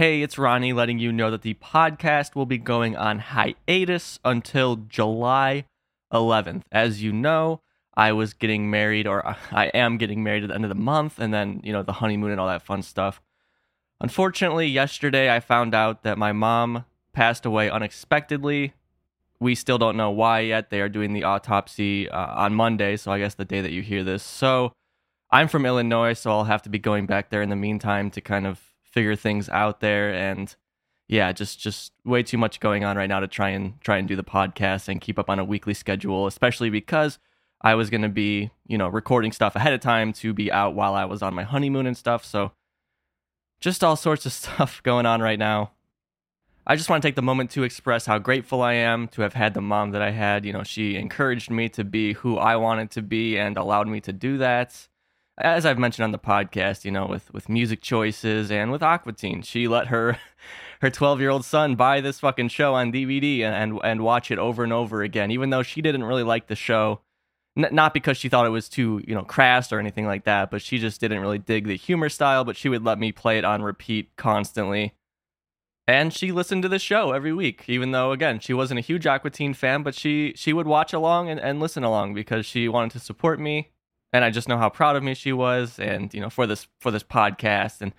Hey, it's Ronnie letting you know that the podcast will be going on hiatus until July 11th. As you know, I was getting married, or I am getting married at the end of the month, and then, you know, the honeymoon and all that fun stuff. Unfortunately, yesterday I found out that my mom passed away unexpectedly. We still don't know why yet. They are doing the autopsy uh, on Monday, so I guess the day that you hear this. So I'm from Illinois, so I'll have to be going back there in the meantime to kind of figure things out there and yeah, just just way too much going on right now to try and try and do the podcast and keep up on a weekly schedule, especially because I was going to be, you know, recording stuff ahead of time to be out while I was on my honeymoon and stuff. So just all sorts of stuff going on right now. I just want to take the moment to express how grateful I am to have had the mom that I had. You know, she encouraged me to be who I wanted to be and allowed me to do that as I've mentioned on the podcast, you know, with with music choices and with Aqua Teen, she let her her 12 year old son buy this fucking show on DVD and, and and watch it over and over again, even though she didn't really like the show. N- not because she thought it was too you know crass or anything like that, but she just didn't really dig the humor style. But she would let me play it on repeat constantly. And she listened to the show every week, even though again she wasn't a huge Aqua Teen fan, but she she would watch along and, and listen along because she wanted to support me and I just know how proud of me she was, and you know for this for this podcast and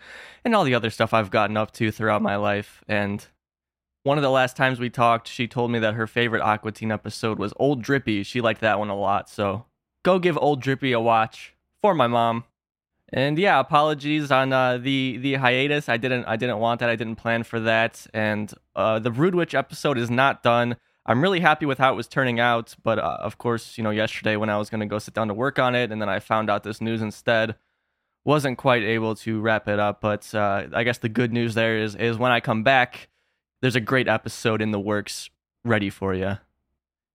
and all the other stuff I've gotten up to throughout my life. And one of the last times we talked, she told me that her favorite Aqua Teen episode was Old Drippy. She liked that one a lot, so go give Old Drippy a watch for my mom. And yeah, apologies on uh, the the hiatus. I didn't I didn't want that. I didn't plan for that. And uh, the Broodwich episode is not done. I'm really happy with how it was turning out. But uh, of course, you know, yesterday when I was going to go sit down to work on it, and then I found out this news instead, wasn't quite able to wrap it up. But uh, I guess the good news there is is when I come back, there's a great episode in the works ready for you.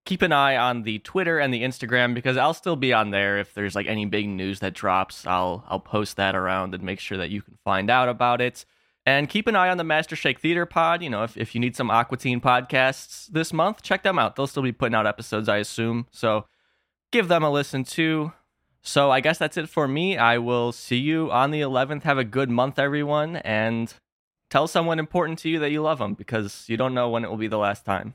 Keep an eye on the Twitter and the Instagram because I'll still be on there. If there's like any big news that drops, I'll I'll post that around and make sure that you can find out about it. And keep an eye on the Master Shake Theater pod. You know, if, if you need some Aqua Teen podcasts this month, check them out. They'll still be putting out episodes, I assume. So give them a listen too. So I guess that's it for me. I will see you on the 11th. Have a good month, everyone. And tell someone important to you that you love them because you don't know when it will be the last time.